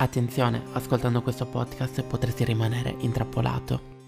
Attenzione, ascoltando questo podcast potresti rimanere intrappolato.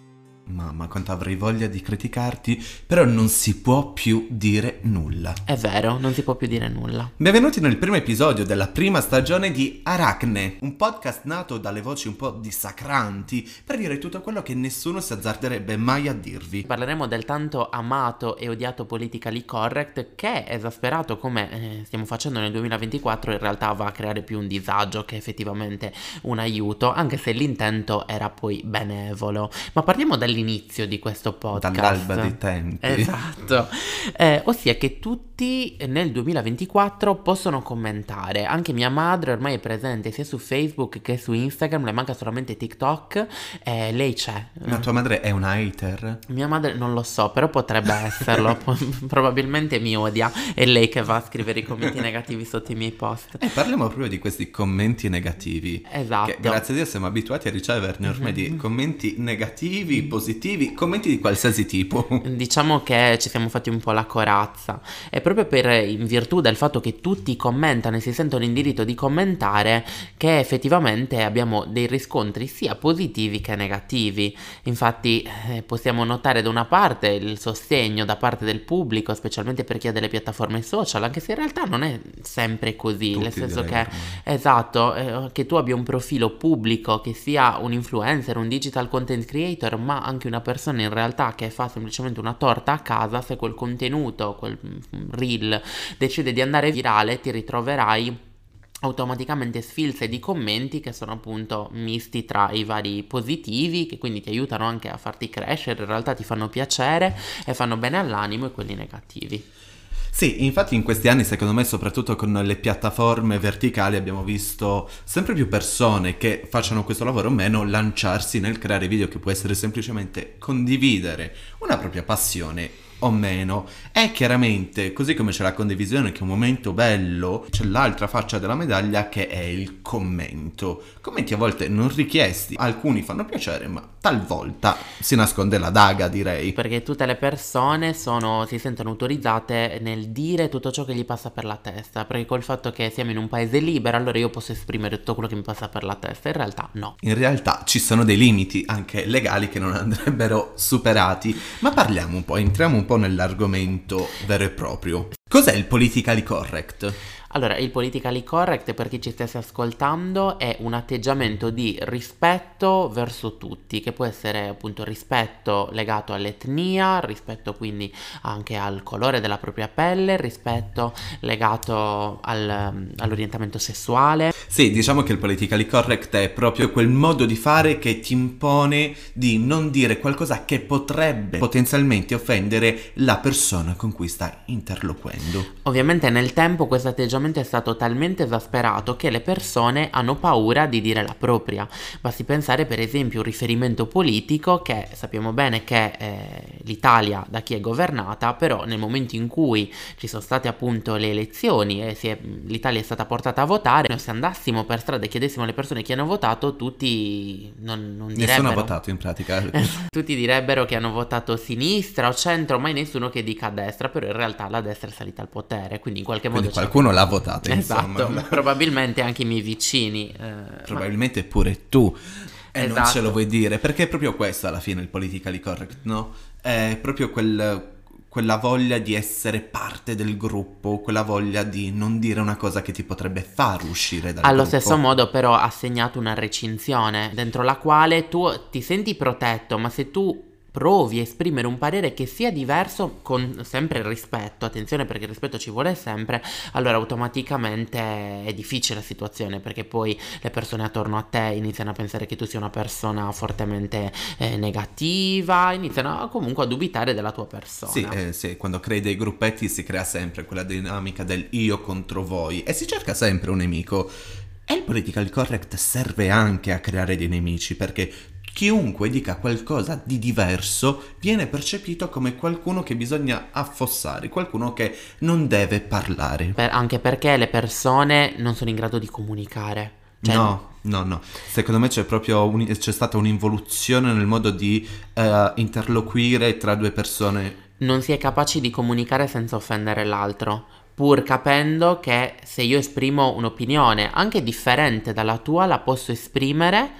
Mamma, quanto avrei voglia di criticarti, però non si può più dire nulla. È vero, non si può più dire nulla. Benvenuti nel primo episodio della prima stagione di Aracne, un podcast nato dalle voci un po' dissacranti per dire tutto quello che nessuno si azzarderebbe mai a dirvi. Parleremo del tanto amato e odiato politically correct che, esasperato come eh, stiamo facendo nel 2024, in realtà va a creare più un disagio che effettivamente un aiuto, anche se l'intento era poi benevolo. Ma parliamo dall'inizio all'inizio di questo podcast. Dall'alba dei tempi. Esatto. Eh, ossia che tutti nel 2024 possono commentare. Anche mia madre ormai è presente sia su Facebook che su Instagram, le manca solamente TikTok. Eh, lei c'è. Ma tua madre è un hater? Mia madre non lo so, però potrebbe esserlo. Probabilmente mi odia. È lei che va a scrivere i commenti negativi sotto i miei post. E eh, parliamo proprio di questi commenti negativi. Esatto. Che, grazie a Dio siamo abituati a riceverne ormai mm-hmm. di commenti negativi, positivi positivi, commenti di qualsiasi tipo. Diciamo che ci siamo fatti un po' la corazza e proprio per, in virtù del fatto che tutti commentano e si sentono in diritto di commentare che effettivamente abbiamo dei riscontri sia positivi che negativi. Infatti eh, possiamo notare da una parte il sostegno da parte del pubblico, specialmente per chi ha delle piattaforme social, anche se in realtà non è sempre così, Tutti nel senso che esatto, eh, che tu abbia un profilo pubblico, che sia un influencer, un digital content creator, ma anche una persona in realtà che fa semplicemente una torta a casa, se quel contenuto, quel mm, reel decide di andare virale, ti ritroverai automaticamente sfilze di commenti che sono appunto misti tra i vari positivi che quindi ti aiutano anche a farti crescere, in realtà ti fanno piacere e fanno bene all'animo e quelli negativi. Sì, infatti in questi anni secondo me soprattutto con le piattaforme verticali abbiamo visto sempre più persone che facciano questo lavoro o meno lanciarsi nel creare video che può essere semplicemente condividere una propria passione o meno. È chiaramente, così come c'è la condivisione che è un momento bello, c'è l'altra faccia della medaglia che è il commento. Commenti a volte non richiesti, alcuni fanno piacere, ma talvolta si nasconde la daga, direi. Perché tutte le persone sono, si sentono autorizzate nel dire tutto ciò che gli passa per la testa, perché col fatto che siamo in un paese libero, allora io posso esprimere tutto quello che mi passa per la testa, in realtà no. In realtà ci sono dei limiti anche legali che non andrebbero superati, ma parliamo un po', entriamo un po' nell'argomento vero e proprio. Cos'è il politically correct? Allora, il politically correct per chi ci stesse ascoltando è un atteggiamento di rispetto verso tutti, che può essere appunto rispetto legato all'etnia, rispetto quindi anche al colore della propria pelle, rispetto legato al, all'orientamento sessuale. Sì, diciamo che il politically correct è proprio quel modo di fare che ti impone di non dire qualcosa che potrebbe potenzialmente offendere la persona con cui stai interloquendo. Ovviamente nel tempo questo atteggiamento è stato talmente esasperato che le persone hanno paura di dire la propria. Basti pensare per esempio a un riferimento politico che sappiamo bene che eh, l'Italia da chi è governata, però nel momento in cui ci sono state appunto le elezioni e è, l'Italia è stata portata a votare, noi se andassimo per strada e chiedessimo alle persone chi hanno votato, tutti non, non direbbero... Nessuno ha votato in pratica. tutti direbbero che hanno votato sinistra o centro, mai nessuno che dica destra, però in realtà la destra è salita al potere, quindi in qualche quindi modo... qualcuno l'ha votate. Esatto, insomma. probabilmente anche i miei vicini. Eh, Probabilmente ma... pure tu. E Esatto. non ce lo vuoi dire, perché è proprio questo alla fine il politically correct, no? È proprio quel, quella voglia di essere parte del gruppo, quella voglia di non dire una cosa che ti potrebbe far uscire dal Allo gruppo. stesso modo però ha segnato una recinzione dentro la quale tu ti senti protetto, ma se tu provi a esprimere un parere che sia diverso con sempre il rispetto, attenzione perché il rispetto ci vuole sempre, allora automaticamente è difficile la situazione perché poi le persone attorno a te iniziano a pensare che tu sia una persona fortemente eh, negativa, iniziano comunque a dubitare della tua persona. Sì, eh, sì, quando crei dei gruppetti si crea sempre quella dinamica del io contro voi e si cerca sempre un nemico. E il political correct serve anche a creare dei nemici perché chiunque dica qualcosa di diverso viene percepito come qualcuno che bisogna affossare, qualcuno che non deve parlare. Per- anche perché le persone non sono in grado di comunicare. Cioè, no, no, no. Secondo me c'è proprio un- c'è stata un'involuzione nel modo di eh, interloquire tra due persone. non si è capaci di comunicare senza offendere l'altro. pur capendo che se io esprimo un'opinione anche differente dalla tua, la posso esprimere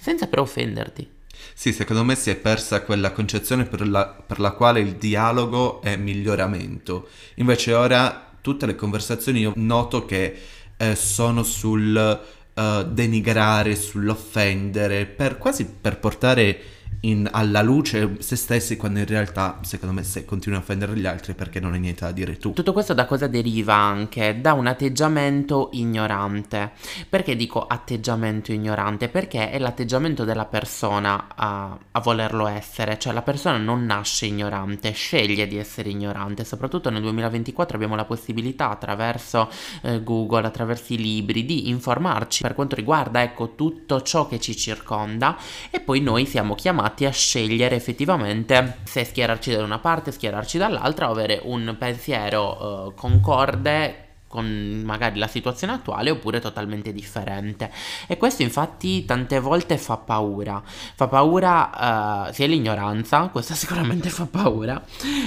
senza però offenderti. Sì, secondo me si è persa quella concezione per la, per la quale il dialogo è miglioramento. Invece ora tutte le conversazioni io noto che eh, sono sul uh, denigrare, sull'offendere, per, quasi per portare in, alla luce se stessi quando in realtà secondo me se continui a offendere gli altri perché non hai niente da dire tu. Tutto questo da cosa deriva anche? Da un atteggiamento ignorante. Perché dico atteggiamento ignorante? Perché è l'atteggiamento della persona a, a volerlo essere, cioè la persona non nasce ignorante, sceglie di essere ignorante, soprattutto nel 2024 abbiamo la possibilità attraverso eh, Google, attraverso i libri di informarci per quanto riguarda ecco tutto ciò che ci circonda e poi noi siamo chiamati chiamati a scegliere effettivamente se schierarci da una parte, schierarci dall'altra o avere un pensiero uh, concorde con magari la situazione attuale oppure totalmente differente. E questo infatti tante volte fa paura. Fa paura uh, sia l'ignoranza questa sicuramente fa paura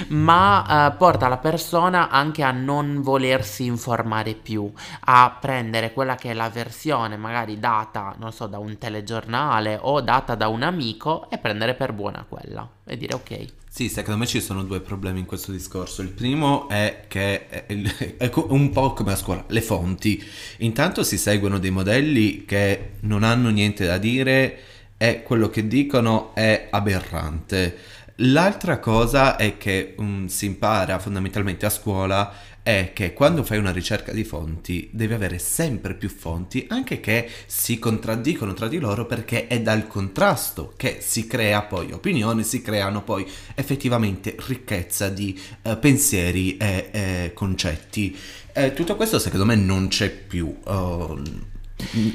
ma uh, porta la persona anche a non volersi informare più a prendere quella che è la versione magari data non so da un telegiornale o data da un amico e prendere per buona quella e dire ok sì, secondo me ci sono due problemi in questo discorso. Il primo è che è un po' come a scuola, le fonti. Intanto si seguono dei modelli che non hanno niente da dire e quello che dicono è aberrante. L'altra cosa è che um, si impara fondamentalmente a scuola è che quando fai una ricerca di fonti devi avere sempre più fonti, anche che si contraddicono tra di loro perché è dal contrasto che si crea poi opinione, si creano poi effettivamente ricchezza di eh, pensieri e eh, concetti. Eh, tutto questo secondo me non c'è più. Uh,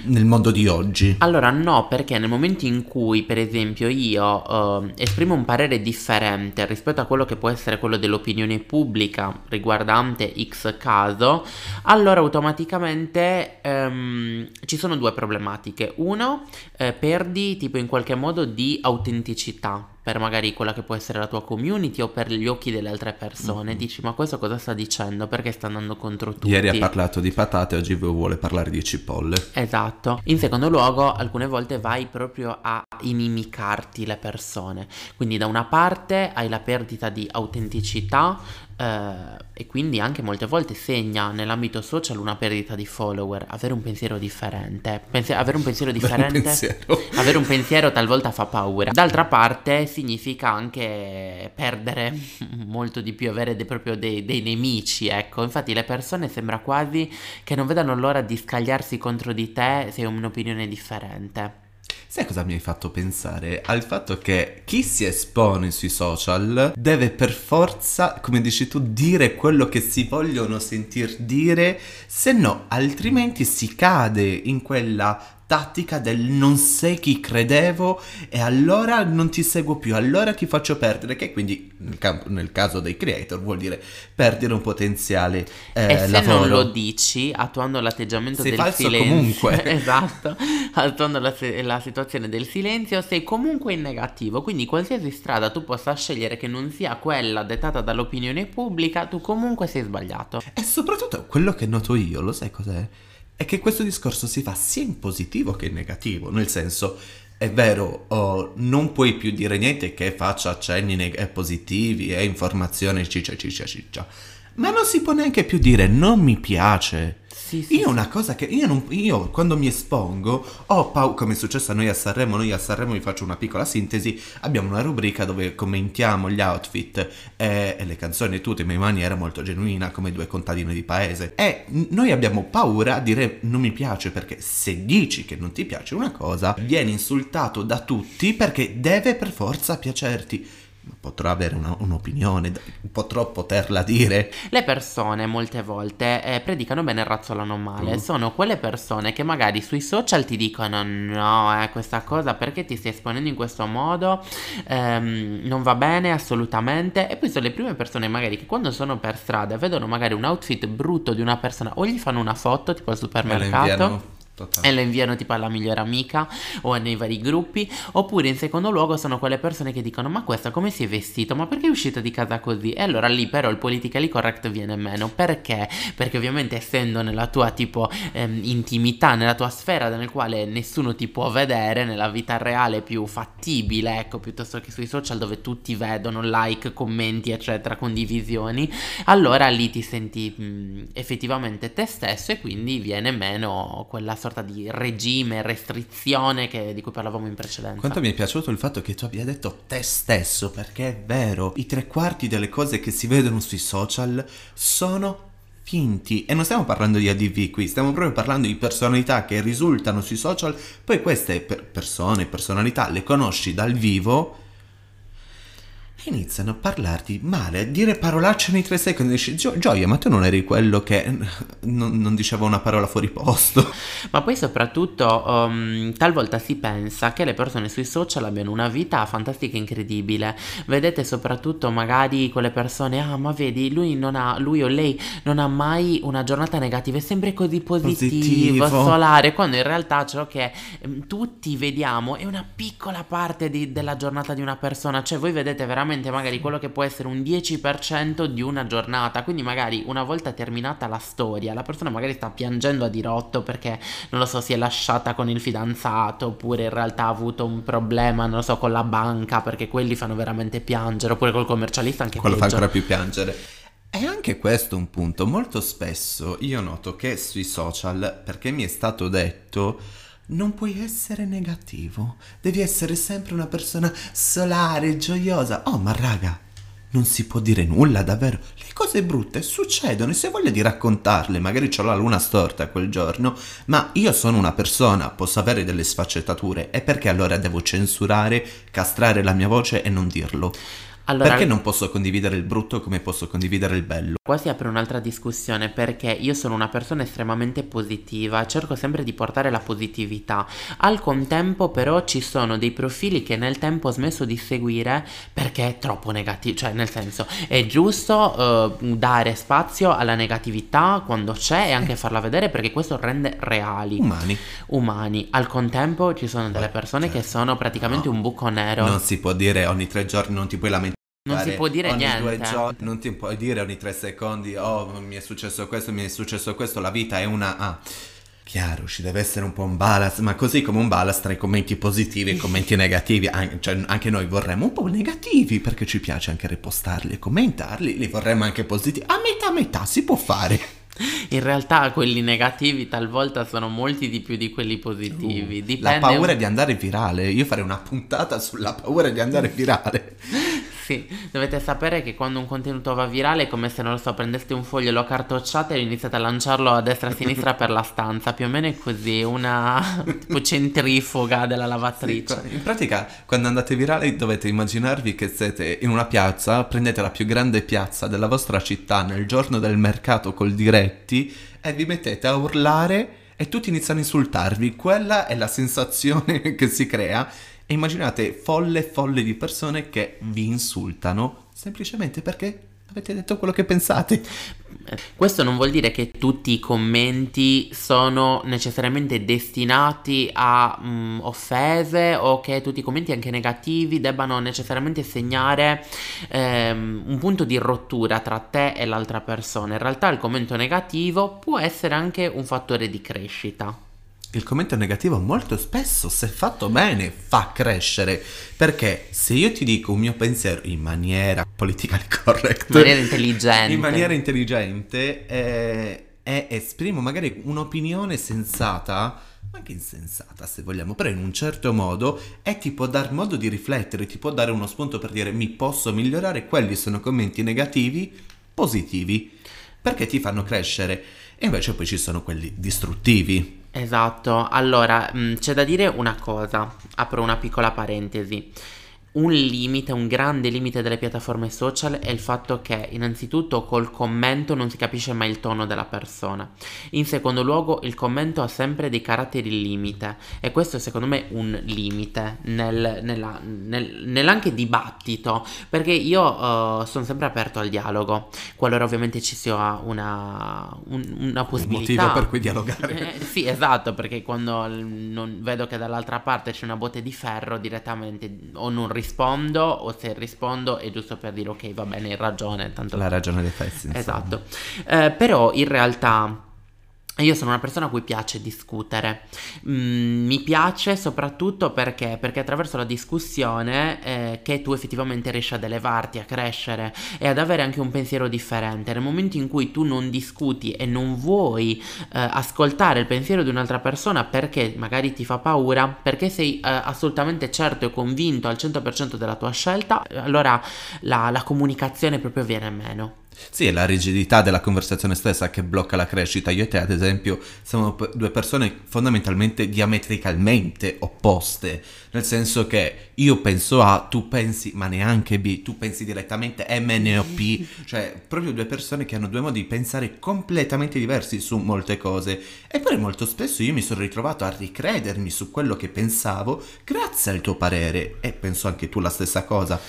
nel mondo di oggi? Allora no, perché nel momento in cui per esempio io uh, esprimo un parere differente rispetto a quello che può essere quello dell'opinione pubblica riguardante X caso, allora automaticamente um, ci sono due problematiche. Uno, eh, perdi tipo in qualche modo di autenticità per magari quella che può essere la tua community o per gli occhi delle altre persone. Mm-hmm. Dici, ma questo cosa sta dicendo? Perché sta andando contro tutti? Ieri ha parlato di patate, oggi vuole parlare di cipolle. Esatto. In secondo luogo, alcune volte vai proprio a inimicarti le persone. Quindi da una parte hai la perdita di autenticità, eh, e quindi anche molte volte segna nell'ambito social una perdita di follower, avere un pensiero differente. Pensi- avere un pensiero differente, pensiero. avere un pensiero talvolta fa paura. D'altra parte significa anche perdere molto di più, avere de- proprio dei, dei nemici, ecco. Infatti le persone sembra quasi che non vedano l'ora di scagliarsi contro di te se hai un'opinione differente. Sai cosa mi hai fatto pensare? Al fatto che chi si espone sui social deve per forza, come dici tu, dire quello che si vogliono sentir dire, se no altrimenti si cade in quella tattica del non sei chi credevo e allora non ti seguo più, allora ti faccio perdere, che quindi nel, campo, nel caso dei creator vuol dire perdere un potenziale eh, E se lavoro. non lo dici, attuando l'atteggiamento sei del silenzio, comunque. esatto, attuando la, la situazione del silenzio, sei comunque in negativo, quindi qualsiasi strada tu possa scegliere che non sia quella dettata dall'opinione pubblica, tu comunque sei sbagliato. E soprattutto quello che noto io, lo sai cos'è? È che questo discorso si fa sia in positivo che in negativo, nel senso è vero, oh, non puoi più dire niente che faccia accenni neg- positivi e informazione ciccia ciccia ciccia, ma non si può neanche più dire non mi piace. Sì, sì, io una cosa che io, non, io quando mi espongo ho paura, come è successo a noi a Sanremo, noi a Sanremo vi faccio una piccola sintesi, abbiamo una rubrica dove commentiamo gli outfit e, e le canzoni tutte in maniera molto genuina come due contadini di paese. E noi abbiamo paura a dire non mi piace perché se dici che non ti piace una cosa vieni insultato da tutti perché deve per forza piacerti potrò avere una, un'opinione, potrò poterla dire. Le persone molte volte eh, predicano bene e razzolano male. Mm. Sono quelle persone che magari sui social ti dicono no, eh, questa cosa perché ti stai esponendo in questo modo, ehm, non va bene assolutamente. E poi sono le prime persone magari che quando sono per strada vedono magari un outfit brutto di una persona o gli fanno una foto tipo al supermercato Totale. e lo inviano tipo alla migliore amica o nei vari gruppi, oppure in secondo luogo sono quelle persone che dicono ma questo come si è vestito, ma perché è uscito di casa così? E allora lì però il politically correct viene meno, perché? Perché ovviamente essendo nella tua tipo ehm, intimità, nella tua sfera nel quale nessuno ti può vedere, nella vita reale più fattibile, ecco, piuttosto che sui social dove tutti vedono like, commenti, eccetera, condivisioni, allora lì ti senti mh, effettivamente te stesso e quindi viene meno quella sorta di regime, restrizione che- di cui parlavamo in precedenza. Quanto mi è piaciuto il fatto che tu abbia detto te stesso, perché è vero, i tre quarti delle cose che si vedono sui social sono finti. E non stiamo parlando di ADV qui, stiamo proprio parlando di personalità che risultano sui social, poi queste per- persone, personalità, le conosci dal vivo e iniziano a parlarti male, a dire parolacce nei tre secondi. Dici, "Gio- Gioia, ma tu non eri quello che non, non diceva una parola fuori posto. Ma poi soprattutto um, talvolta si pensa che le persone sui social abbiano una vita fantastica e incredibile. Vedete soprattutto magari quelle persone, ah ma vedi, lui, non ha, lui o lei non ha mai una giornata negativa, è sempre così positivo, Positivo. solare, quando in realtà ciò che ehm, tutti vediamo è una piccola parte di- della giornata di una persona, cioè voi vedete veramente magari quello che può essere un 10% di una giornata, quindi magari una volta terminata la storia, la persona magari sta piangendo a dirotto perché non lo so, si è lasciata con il fidanzato oppure in realtà ha avuto un problema, non lo so, con la banca perché quelli fanno veramente piangere, oppure col commercialista anche Quello fa peggio. ancora più piangere. E anche questo è un punto. Molto spesso io noto che sui social, perché mi è stato detto, non puoi essere negativo. Devi essere sempre una persona solare, gioiosa. Oh, ma raga, non si può dire nulla, davvero. Le cose brutte succedono e se voglio di raccontarle, magari ho la luna storta quel giorno, ma io sono una persona, posso avere delle sfaccettature e perché allora devo censurare, castrare la mia voce e non dirlo? Allora, Perché non posso condividere il brutto come posso condividere il bello? Qua si apre un'altra discussione perché io sono una persona estremamente positiva, cerco sempre di portare la positività. Al contempo però ci sono dei profili che nel tempo ho smesso di seguire perché è troppo negativo, cioè nel senso è giusto eh, dare spazio alla negatività quando c'è e anche farla vedere perché questo rende reali, Umani. umani. Al contempo ci sono delle persone che sono praticamente No. un buco nero. Non si può dire ogni tre giorni, non ti puoi lamentare. Non si può dire niente. Giorni, non ti puoi dire ogni tre secondi, oh mi è successo questo, mi è successo questo, la vita è una... Ah. Chiaro, ci deve essere un po' un balance, ma così come un balance tra i commenti positivi e i commenti negativi, an- cioè anche noi vorremmo un po' negativi perché ci piace anche repostarli e commentarli, li vorremmo anche positivi, a metà a metà si può fare. In realtà quelli negativi talvolta sono molti di più di quelli positivi. Dipende La paura di andare virale, io farei una puntata sulla paura di andare virale. Sì, dovete sapere che quando un contenuto va virale è come se, non lo so, prendeste un foglio, lo cartocciate e iniziate a lanciarlo a destra e a sinistra per la stanza. Più o meno è così, una tipo centrifuga della lavatrice. In pratica, quando andate virale dovete immaginarvi che siete in una piazza, prendete la più grande piazza della vostra città nel giorno del mercato col diretti e vi mettete a urlare e tutti iniziano a insultarvi. Quella è la sensazione che si crea. E immaginate folle folle di persone che vi insultano semplicemente perché avete detto quello che pensate. Questo non vuol dire che tutti i commenti sono necessariamente destinati a mm, offese o che tutti i commenti anche negativi debbano necessariamente segnare ehm, un punto di rottura tra te e l'altra persona. In realtà il commento negativo può essere anche un fattore di crescita. Il commento negativo molto spesso, se fatto bene, fa crescere. Perché se io ti dico un mio pensiero in maniera politically correct, In maniera intelligente. in maniera intelligente, eh, e esprimo magari un'opinione sensata, anche insensata se vogliamo, però in un certo modo, e ti può dar modo di riflettere, ti può dare uno spunto per dire mi posso migliorare, quelli sono commenti negativi, positivi, perché ti fanno crescere. E invece poi ci sono quelli distruttivi. Esatto, allora mh, c'è da dire una cosa, apro una piccola parentesi. Un limite, un grande limite delle piattaforme social è il fatto che innanzitutto col commento non si capisce mai il tono della persona. In secondo luogo il commento ha sempre dei caratteri limite e questo è secondo me un limite nel, nella, nel, nell'anche dibattito perché io uh, sono sempre aperto al dialogo qualora ovviamente ci sia una, un, una possibilità. Un motivo per cui dialogare. Eh, sì esatto perché quando non vedo che dall'altra parte c'è una botte di ferro direttamente o non rispondo o se rispondo è giusto per dire ok va bene hai ragione tanto la ragione dei festi esatto. Eh, però in realtà io sono una persona a cui piace discutere, mm, mi piace soprattutto perché, perché attraverso la discussione eh, che tu effettivamente riesci ad elevarti, a crescere e ad avere anche un pensiero differente. Nel momento in cui tu non discuti e non vuoi eh, ascoltare il pensiero di un'altra persona perché magari ti fa paura, perché sei eh, assolutamente certo e convinto al 100% della tua scelta, allora la, la comunicazione proprio viene meno. Sì, è la rigidità della conversazione stessa che blocca la crescita. Io e te, ad esempio, siamo due persone fondamentalmente diametricalmente opposte, nel senso che io penso A, tu pensi, ma neanche B, tu pensi direttamente M, N o P, cioè proprio due persone che hanno due modi di pensare completamente diversi su molte cose. Eppure molto spesso io mi sono ritrovato a ricredermi su quello che pensavo grazie al tuo parere e penso anche tu la stessa cosa.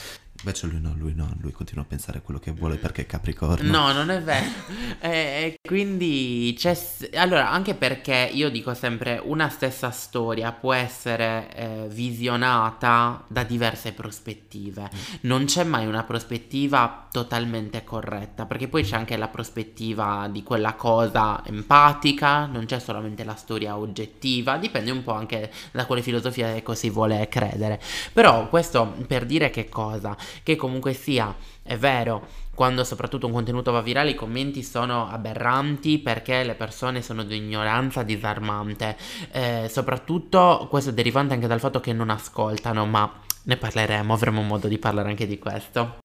Invece lui no, lui no, lui continua a pensare quello che vuole perché è Capricorno. No, non è vero. e, quindi c'è... Allora, anche perché io dico sempre una stessa storia può essere eh, visionata da diverse prospettive. Mm. Non c'è mai una prospettiva totalmente corretta, perché poi c'è anche la prospettiva di quella cosa empatica, non c'è solamente la storia oggettiva, dipende un po' anche da quale filosofia ecco si vuole credere. Però questo per dire che cosa? Che comunque sia, è vero, quando soprattutto un contenuto va virale i commenti sono aberranti perché le persone sono di ignoranza disarmante, eh, soprattutto questo è derivante anche dal fatto che non ascoltano, ma ne parleremo, avremo modo di parlare anche di questo.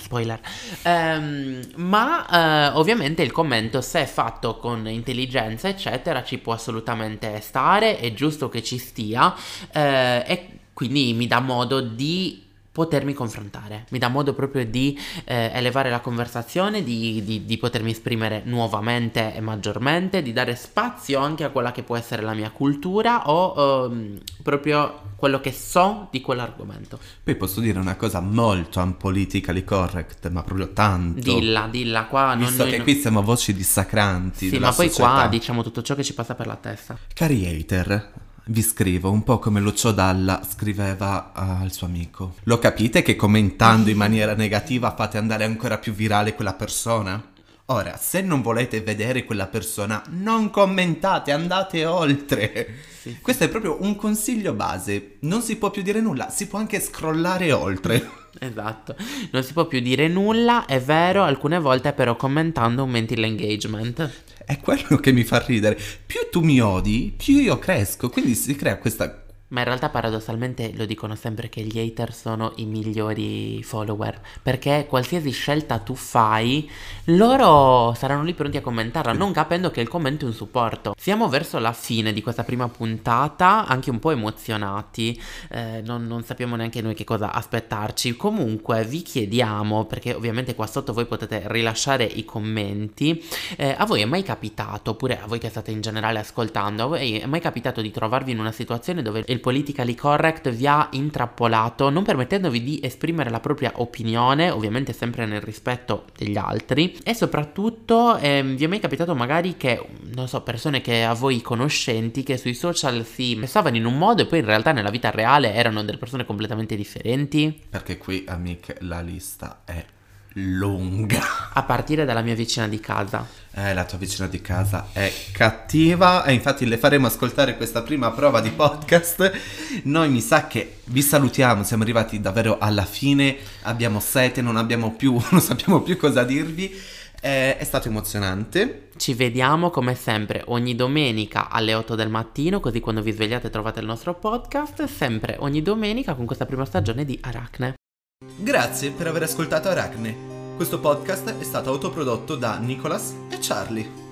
Spoiler. Um, ma uh, ovviamente il commento, se è fatto con intelligenza, eccetera, ci può assolutamente stare, è giusto che ci stia uh, e quindi mi dà modo di potermi confrontare, mi dà modo proprio di eh, elevare la conversazione, di, di, di, potermi esprimere nuovamente e maggiormente, di dare spazio anche a quella che può essere la mia cultura o ehm, proprio quello che so di quell'argomento. Poi posso dire una cosa molto unpolitically correct, ma proprio tanto. Dilla, dilla, qua non Visto che non... qui siamo voci dissacranti. Sì, ma poi società. qua diciamo tutto ciò che ci passa per la testa. Cari hater, vi scrivo un po' come Lucio Dalla scriveva al suo amico. Lo capite che commentando in maniera negativa fate andare ancora più virale quella persona? Ora, se non volete vedere quella persona, non commentate, andate oltre. Sì. Questo è proprio un consiglio base. Non si può più dire nulla, si può anche scrollare oltre. Esatto, non si può più dire nulla, è vero, alcune volte però commentando aumenti l'engagement è quello che mi fa ridere. Più tu mi odi, più io cresco. Quindi si crea questa ma in realtà paradossalmente lo dicono sempre che gli hater sono i migliori follower, perché qualsiasi scelta tu fai, loro saranno lì pronti a commentarla, non capendo che il commento è un supporto. Siamo verso la fine di questa prima puntata, anche un po' emozionati, eh, non, non, sappiamo neanche noi che cosa aspettarci. Comunque vi chiediamo, perché ovviamente qua sotto voi potete rilasciare i commenti, eh, a voi è mai capitato, oppure a voi che state in generale ascoltando, a voi è mai capitato di trovarvi in una situazione dove il il politically correct vi ha intrappolato, non permettendovi di esprimere la propria opinione, ovviamente sempre nel rispetto degli altri, e soprattutto eh, vi è mai capitato magari che, non so, persone che a voi conoscenti che sui social si pensavano in un modo e poi in realtà nella vita reale erano delle persone completamente differenti? Perché qui, amiche, la lista è lunga. A partire dalla mia vicina di casa. Eh, la tua vicina di casa è cattiva e infatti le faremo ascoltare questa prima prova di podcast. Noi mi sa che vi salutiamo, siamo arrivati davvero alla fine, abbiamo sete, non abbiamo più, non sappiamo più cosa dirvi. Eh, è stato emozionante. Ci vediamo come sempre ogni domenica alle 8 del mattino, così quando vi svegliate trovate il nostro podcast, sempre ogni domenica con questa prima stagione di Aracne. Grazie per aver ascoltato Aracne. Questo podcast è stato autoprodotto da Nicolas e Charlie.